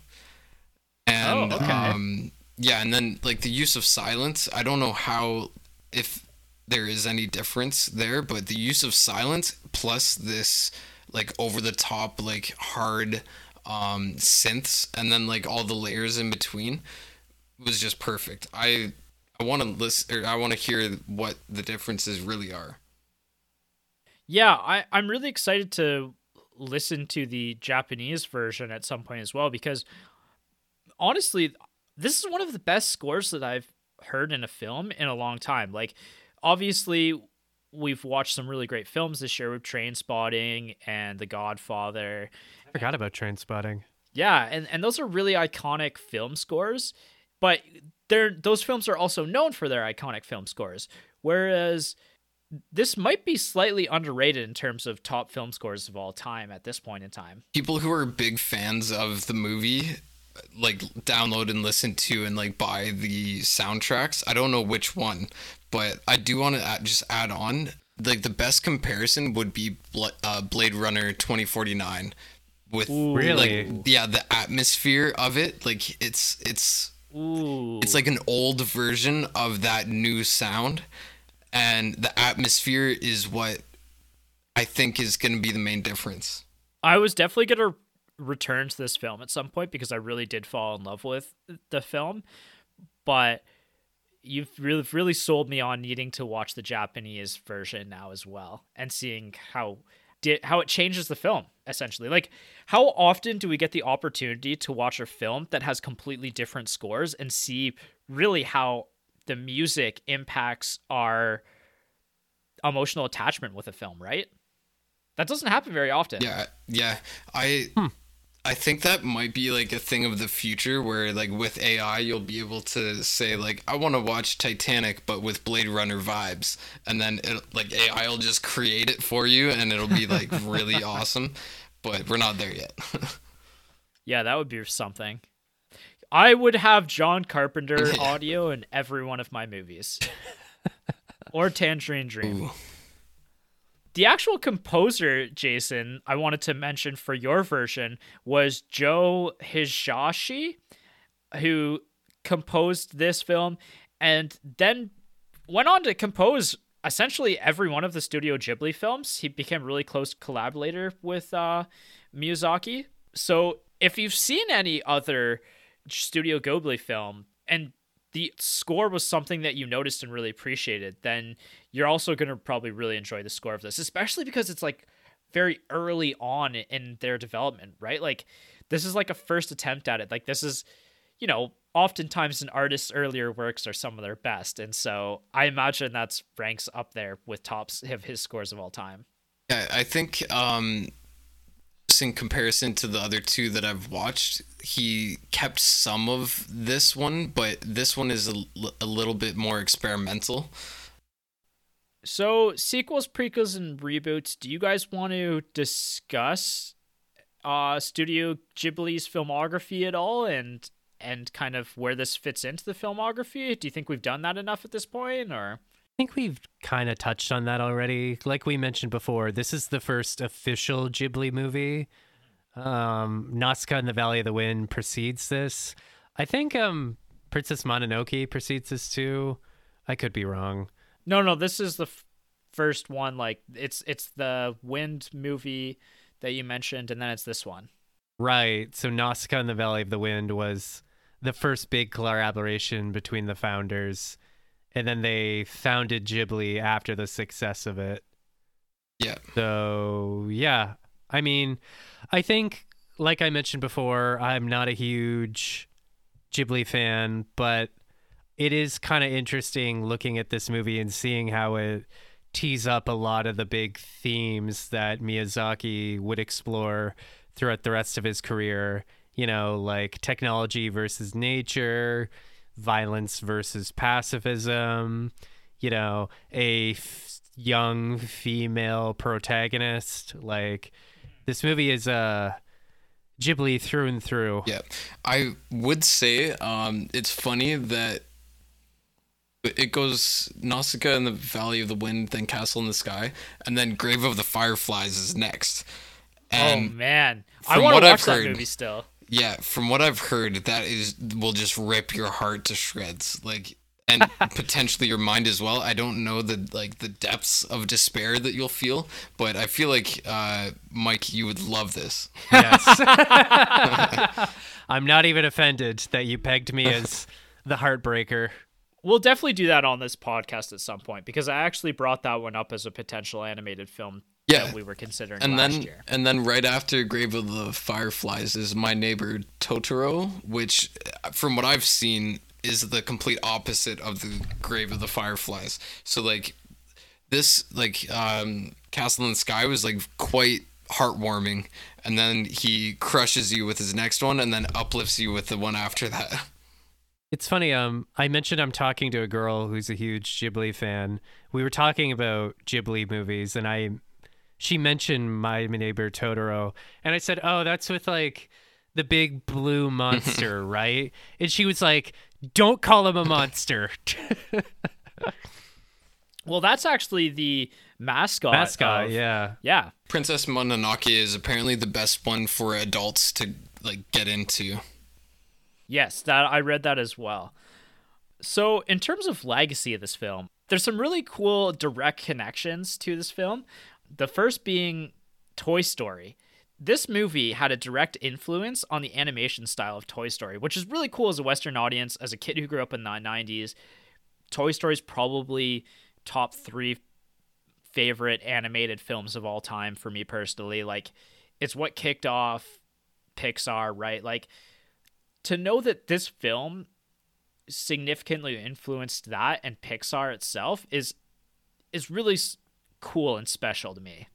And oh, okay. um yeah and then like the use of silence i don't know how if there is any difference there but the use of silence plus this like over the top like hard um synths and then like all the layers in between was just perfect. I i want to listen or i want to hear what the differences really are. Yeah, I, I'm really excited to listen to the Japanese version at some point as well because honestly, this is one of the best scores that I've heard in a film in a long time. Like, obviously, we've watched some really great films this year with Trainspotting and The Godfather. I forgot about Trainspotting. Yeah, and, and those are really iconic film scores, but they're those films are also known for their iconic film scores. Whereas this might be slightly underrated in terms of top film scores of all time at this point in time. People who are big fans of the movie like download and listen to and like buy the soundtracks. I don't know which one, but I do want to just add on like the best comparison would be uh, Blade Runner 2049 with Ooh, really like, yeah the atmosphere of it like it's it's Ooh. it's like an old version of that new sound and the atmosphere is what I think is going to be the main difference. I was definitely going to return to this film at some point because I really did fall in love with the film, but you've really really sold me on needing to watch the Japanese version now as well and seeing how did how it changes the film essentially. Like how often do we get the opportunity to watch a film that has completely different scores and see really how the music impacts our emotional attachment with a film, right? That doesn't happen very often. Yeah, yeah. I hmm. I think that might be like a thing of the future where like with AI you'll be able to say like I want to watch Titanic but with Blade Runner vibes and then it like AI will just create it for you and it'll be like really awesome, but we're not there yet. yeah, that would be something. I would have John Carpenter audio in every one of my movies. or Tangerine Dream. Ooh. The actual composer, Jason, I wanted to mention for your version was Joe Hisaishi, who composed this film and then went on to compose essentially every one of the Studio Ghibli films. He became really close collaborator with uh, Miyazaki. So if you've seen any other Studio Ghibli film and the score was something that you noticed and really appreciated, then you're also going to probably really enjoy the score of this, especially because it's like very early on in their development, right? Like this is like a first attempt at it. Like this is, you know, oftentimes an artist's earlier works are some of their best. And so I imagine that's ranks up there with tops of his scores of all time. Yeah, I think um in comparison to the other two that I've watched, he kept some of this one, but this one is a, a little bit more experimental. So, sequels, prequels, and reboots, do you guys want to discuss uh, Studio Ghibli's filmography at all and and kind of where this fits into the filmography? Do you think we've done that enough at this point or think we've kind of touched on that already. Like we mentioned before, this is the first official Ghibli movie. Um, Nausicaa in the Valley of the Wind precedes this. I think um, Princess Mononoke precedes this too. I could be wrong. No, no, this is the f- first one. Like it's it's the Wind movie that you mentioned, and then it's this one. Right. So Nausicaa in the Valley of the Wind was the first big collaboration between the founders, and then they founded Ghibli after the success of it. Yeah. So yeah, I mean, I think like I mentioned before, I'm not a huge Ghibli fan, but it is kind of interesting looking at this movie and seeing how it tees up a lot of the big themes that Miyazaki would explore throughout the rest of his career. You know, like technology versus nature, violence versus pacifism, you know, a f- young female protagonist. Like, this movie is a. Uh, Ghibli through and through. Yeah. I would say um, it's funny that it goes Nausicaa in the Valley of the Wind, then Castle in the Sky, and then Grave of the Fireflies is next. And oh man, I want to watch I've that heard, movie still. Yeah, from what I've heard, that is will just rip your heart to shreds. Like and potentially your mind as well. I don't know the like the depths of despair that you'll feel, but I feel like uh, Mike, you would love this. Yes. I'm not even offended that you pegged me as the heartbreaker. We'll definitely do that on this podcast at some point because I actually brought that one up as a potential animated film yeah. that we were considering and last then, year. And then right after Grave of the Fireflies is My Neighbor Totoro, which, from what I've seen, is the complete opposite of the Grave of the Fireflies. So like this, like um, Castle in the Sky was like quite heartwarming, and then he crushes you with his next one, and then uplifts you with the one after that. It's funny. Um, I mentioned I'm talking to a girl who's a huge Ghibli fan. We were talking about Ghibli movies, and I, she mentioned My Neighbor Totoro, and I said, "Oh, that's with like the big blue monster, right?" And she was like, "Don't call him a monster." well, that's actually the mascot. Mascot, of, yeah, yeah. Princess Mononoke is apparently the best one for adults to like get into. Yes, that I read that as well. So, in terms of legacy of this film, there's some really cool direct connections to this film. The first being Toy Story. This movie had a direct influence on the animation style of Toy Story, which is really cool as a Western audience. As a kid who grew up in the 90s, Toy Story is probably top three favorite animated films of all time for me personally. Like, it's what kicked off Pixar, right? Like, to know that this film significantly influenced that and Pixar itself is is really cool and special to me.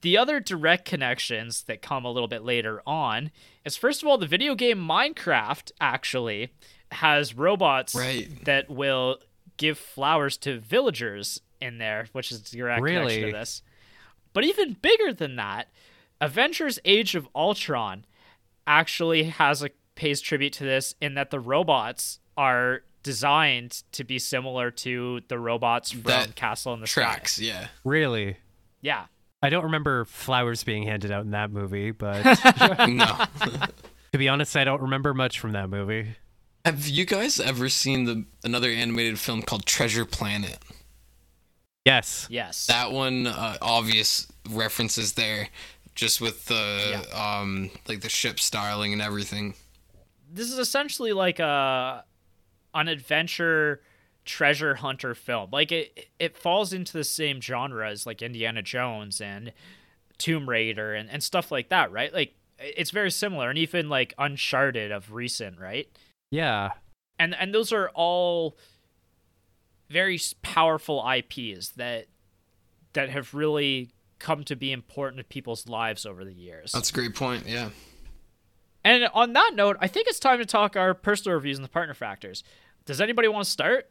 The other direct connections that come a little bit later on is first of all the video game Minecraft actually has robots right. that will give flowers to villagers in there, which is direct really? connection to this. But even bigger than that, Avengers Age of Ultron actually has a pays tribute to this in that the robots are designed to be similar to the robots from that Castle in the tracks, Sky. yeah. Really? Yeah. I don't remember flowers being handed out in that movie, but no. to be honest, I don't remember much from that movie. Have you guys ever seen the another animated film called Treasure Planet? Yes. Yes. That one, uh, obvious references there, just with the yeah. um like the ship styling and everything this is essentially like a an adventure treasure hunter film. Like it it falls into the same genre as like Indiana Jones and Tomb Raider and, and stuff like that, right? Like it's very similar and even like Uncharted of recent, right? Yeah. And and those are all very powerful IPs that that have really come to be important to people's lives over the years. That's a great point. Yeah. And on that note, I think it's time to talk our personal reviews and the partner factors. Does anybody want to start?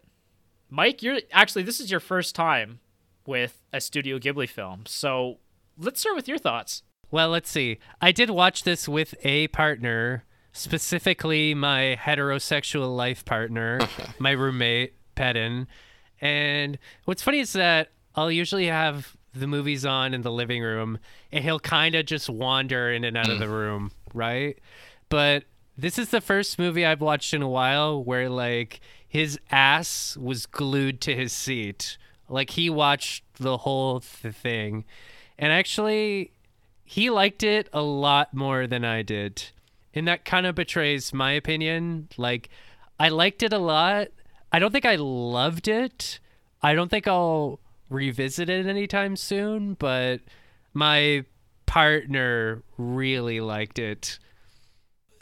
Mike, you're actually this is your first time with a Studio Ghibli film. So, let's start with your thoughts. Well, let's see. I did watch this with a partner, specifically my heterosexual life partner, my roommate, Pedin. And what's funny is that I'll usually have the movies on in the living room and he'll kind of just wander in and out of the mm. room, right? But this is the first movie I've watched in a while where like his ass was glued to his seat. Like he watched the whole th- thing. And actually he liked it a lot more than I did. And that kind of betrays my opinion. Like I liked it a lot. I don't think I loved it. I don't think I'll revisit it anytime soon, but my partner really liked it.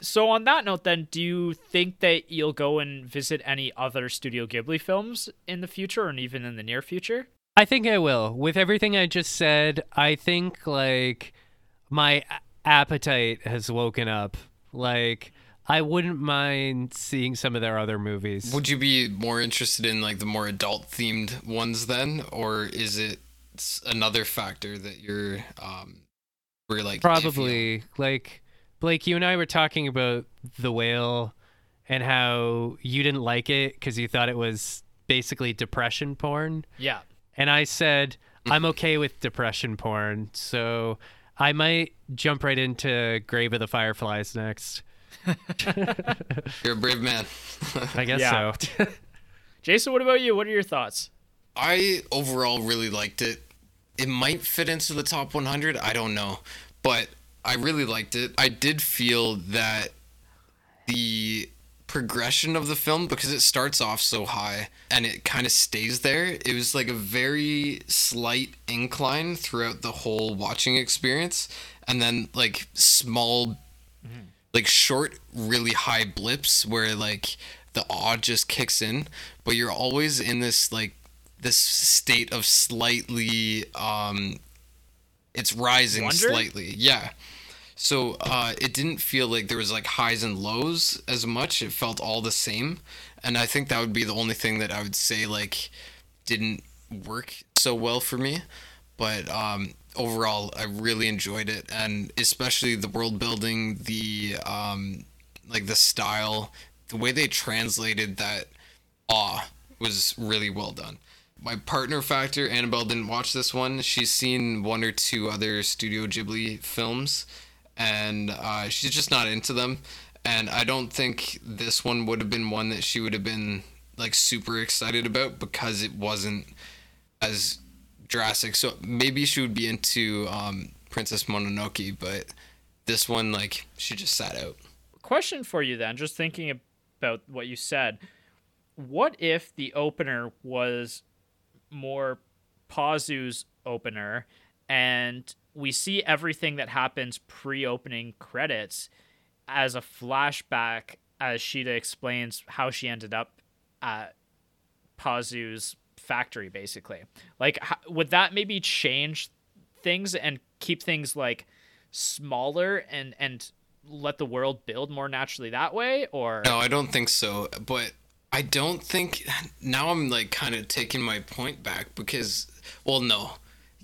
So on that note then, do you think that you'll go and visit any other Studio Ghibli films in the future and even in the near future? I think I will. With everything I just said, I think like my appetite has woken up. Like I wouldn't mind seeing some of their other movies. Would you be more interested in like the more adult themed ones then, or is it another factor that you're um, we're like probably like Blake? You and I were talking about the whale and how you didn't like it because you thought it was basically depression porn. Yeah, and I said I'm okay with depression porn, so I might jump right into Grave of the Fireflies next. You're a brave man. I guess Yeah. so. Jason, what about you? What are your thoughts? I overall really liked it. It might fit into the top 100. I don't know, but I really liked it. I did feel that the progression of the film because it starts off so high and it kind of stays there. It was like a very slight incline throughout the whole watching experience and then like small like short really high blips where like the awe just kicks in but you're always in this like this state of slightly um it's rising Wonder? slightly yeah so uh it didn't feel like there was like highs and lows as much. It felt all the same. And i think that would be the only thing that i would say like didn't work so well for me. But um overall i really enjoyed it. And especially the world building the um like the style the way they translated that awe was really well done. My partner factor annabelle didn't watch this one. She's seen one or two other studio ghibli films and uh, she's just not into them. And i don't think this one would have been one that she would have been like super excited about because it wasn't as drastic. So maybe she would be into um, princess mononoke but this one like she just sat out. Question for you then, just thinking about what you said. What if the opener was more Pazu's opener and we see everything that happens pre-opening credits as a flashback as Sheeta explains how she ended up at Pazu's factory basically. Like h- would that maybe change things and keep things like smaller and and let the world build more naturally that way or No, I don't think so. But I don't think now I'm like kind of taking my point back because well, no.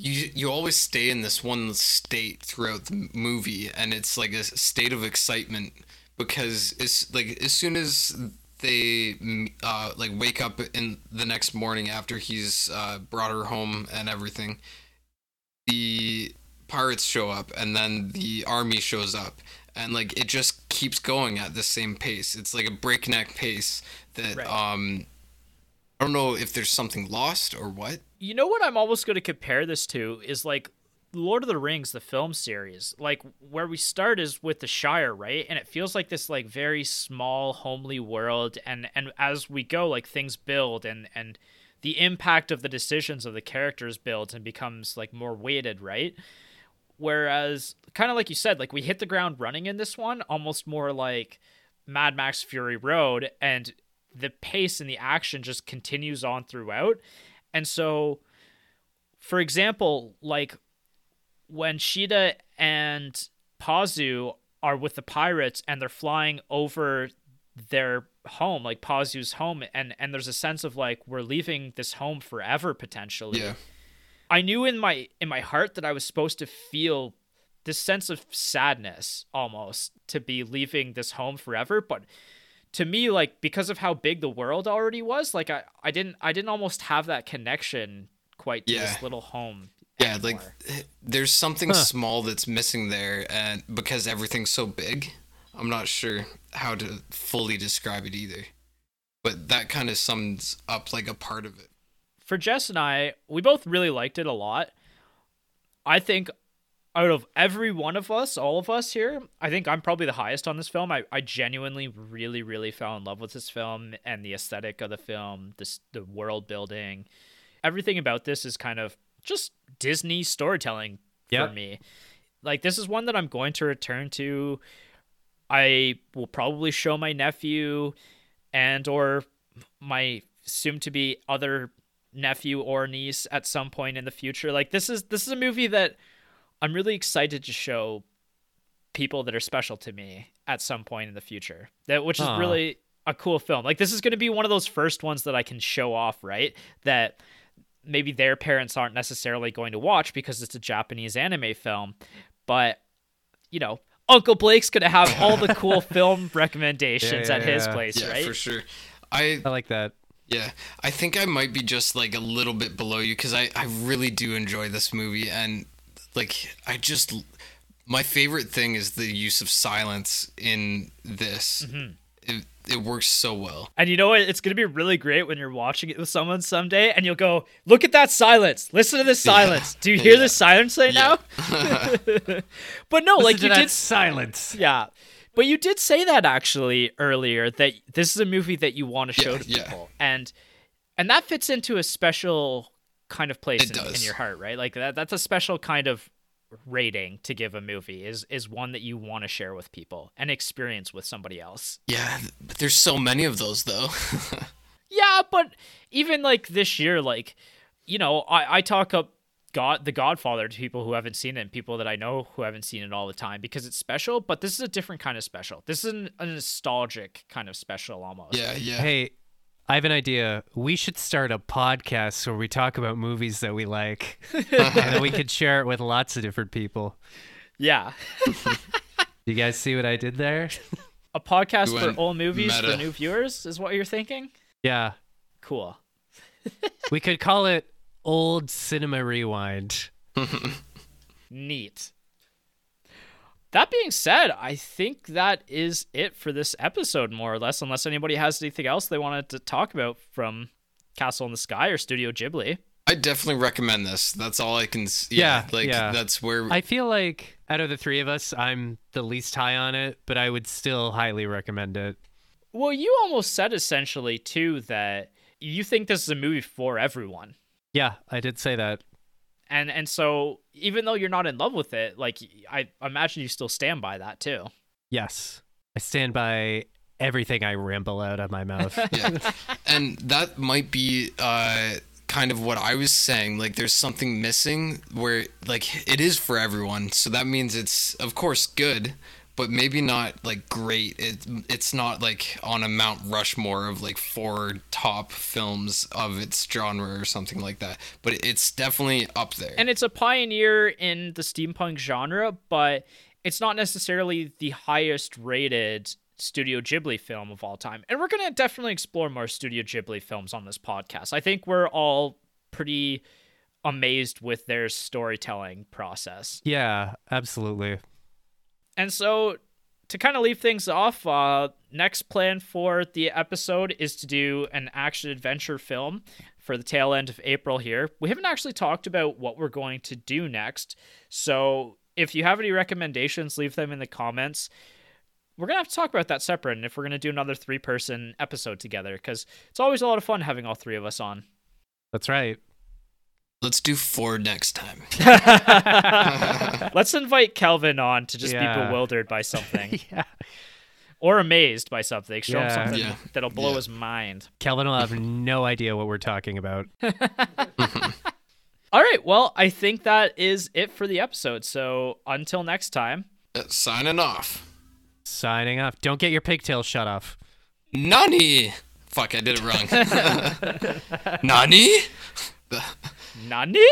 You you always stay in this one state throughout the movie and it's like a state of excitement because it's like as soon as they uh like wake up in the next morning after he's uh brought her home and everything the pirates show up and then the army shows up and like it just keeps going at the same pace it's like a breakneck pace that Right. um i don't know if there's something lost or what you know what I'm almost going to compare this to is like Lord of the Rings, the film series. Like where we start is with the Shire, right? And it feels like this like very small, homely world, and and as we go, like things build, and and the impact of the decisions of the characters builds and becomes like more weighted, right? Whereas, kind of like you said, like we hit the ground running in this one, almost more like Mad Max Fury Road, and the pace and the action just continues on throughout. And so, for example, like when Shida and Pazu are with the pirates and they're flying over their home, like Pazu's home, and and there's a sense of like we're leaving this home forever potentially. Yeah. I knew in my in my heart that I was supposed to feel this sense of sadness almost to be leaving this home forever, but to me like because of how big the world already was, like I I didn't I didn't almost have that connection quite to Yeah. this little home. Yeah, like there's something Huh. small that's missing there, and because everything's so big, I'm not sure how to fully describe it either. But that kind of sums up like a part of it. for Jess and I, we both really liked it a lot. I think out of every one of us, all of us here, I think I'm probably the highest on this film. I, I genuinely really, really fell in love with this film and the aesthetic of the film, this the world building. Everything about this is kind of just Disney storytelling Yep. for me. Like this is one that I'm going to return to. I will probably show my nephew and or my soon to be other nephew or niece at some point in the future. Like this is this is a movie that I'm really excited to show people that are special to me at some point in the future. That which is Aw. really a cool film. Like this is going to be one of those first ones that I can show off, right? That maybe their parents aren't necessarily going to watch because it's a Japanese anime film, but you know, Uncle Blake's going to have all the cool film recommendations Yeah, at yeah, his yeah. place, Yeah, right? for sure. I I like that. yeah, I think I might be just like a little bit below you because I I really do enjoy this movie and like I just my favorite thing is the use of silence in this. Mm-hmm. It it works so well. And you know what? It's going to be really great when you're watching it with someone someday and you'll go, look at that silence. Listen to this silence. Do you hear Yeah. this silence right Yeah. now? but no, like you did. silence. Yeah. But you did say that actually earlier that this is a movie that you want to show Yeah, to yeah. people. And and that fits into a special kind of place in, in your heart, right? Like that that's a special kind of rating to give a movie is is one that you want to share with people and experience with somebody else. Yeah, but there's so many of those though. Yeah, but even like this year, like you know, I I talk up God the Godfather to people who haven't seen it, and people that I know who haven't seen it all the time because it's special. But this is a different kind of special. This is an, a nostalgic kind of special almost. yeah, yeah. Hey, I have an idea. We should start a podcast where we talk about movies that we like, and then we could share it with lots of different people. yeah. You guys see what I did there? A podcast You for old movies for new viewers is what you're thinking. Yeah, Cool. we could call it Old Cinema Rewind. Neat. That being said, I think that is it for this episode, more or less, unless anybody has anything else they wanted to talk about from Castle in the Sky or Studio Ghibli. I definitely recommend this. That's all I can. s- Yeah, Yeah, like yeah. that's where. I feel like out of the three of us, I'm the least high on it, but I would still highly recommend it. Well, you almost said essentially, too, that you think this is a movie for everyone. Yeah, I did say that. And and so even though you're not in love with it, like I imagine you still stand by that too. Yes, I stand by everything I ramble out of my mouth. yeah, and that might be uh, kind of what I was saying. Like, there's something missing where, like, it is for everyone. So that means it's, of course, good, but maybe not like great. It it's not like on a Mount Rushmore of like four top films of its genre or something like that. But it's definitely up there. And it's a pioneer in the steampunk genre, but it's not necessarily the highest rated Studio Ghibli film of all time. And we're going to definitely explore more Studio Ghibli films on this podcast. I think we're all pretty amazed with their storytelling process. yeah, absolutely. And so to kind of leave things off, uh, next plan for the episode is to do an action adventure film for the tail end of April here. We haven't actually talked about what we're going to do next. So if you have any recommendations, leave them in the comments. We're going to have to talk about that separate and if we're going to do another three person episode together because it's always a lot of fun having all three of us on. That's right. Let's do four next time. Let's invite Kelvin on to just be bewildered by something yeah. or amazed by something. Show him something Yeah. that'll blow Yeah. his mind. Kelvin will have no idea what we're talking about. All right. Well, I think that is it for the episode. So until next time. Uh, signing off. Signing off. Don't get your pigtails shut off. Nani? Fuck, I did it wrong. Nani? Nani?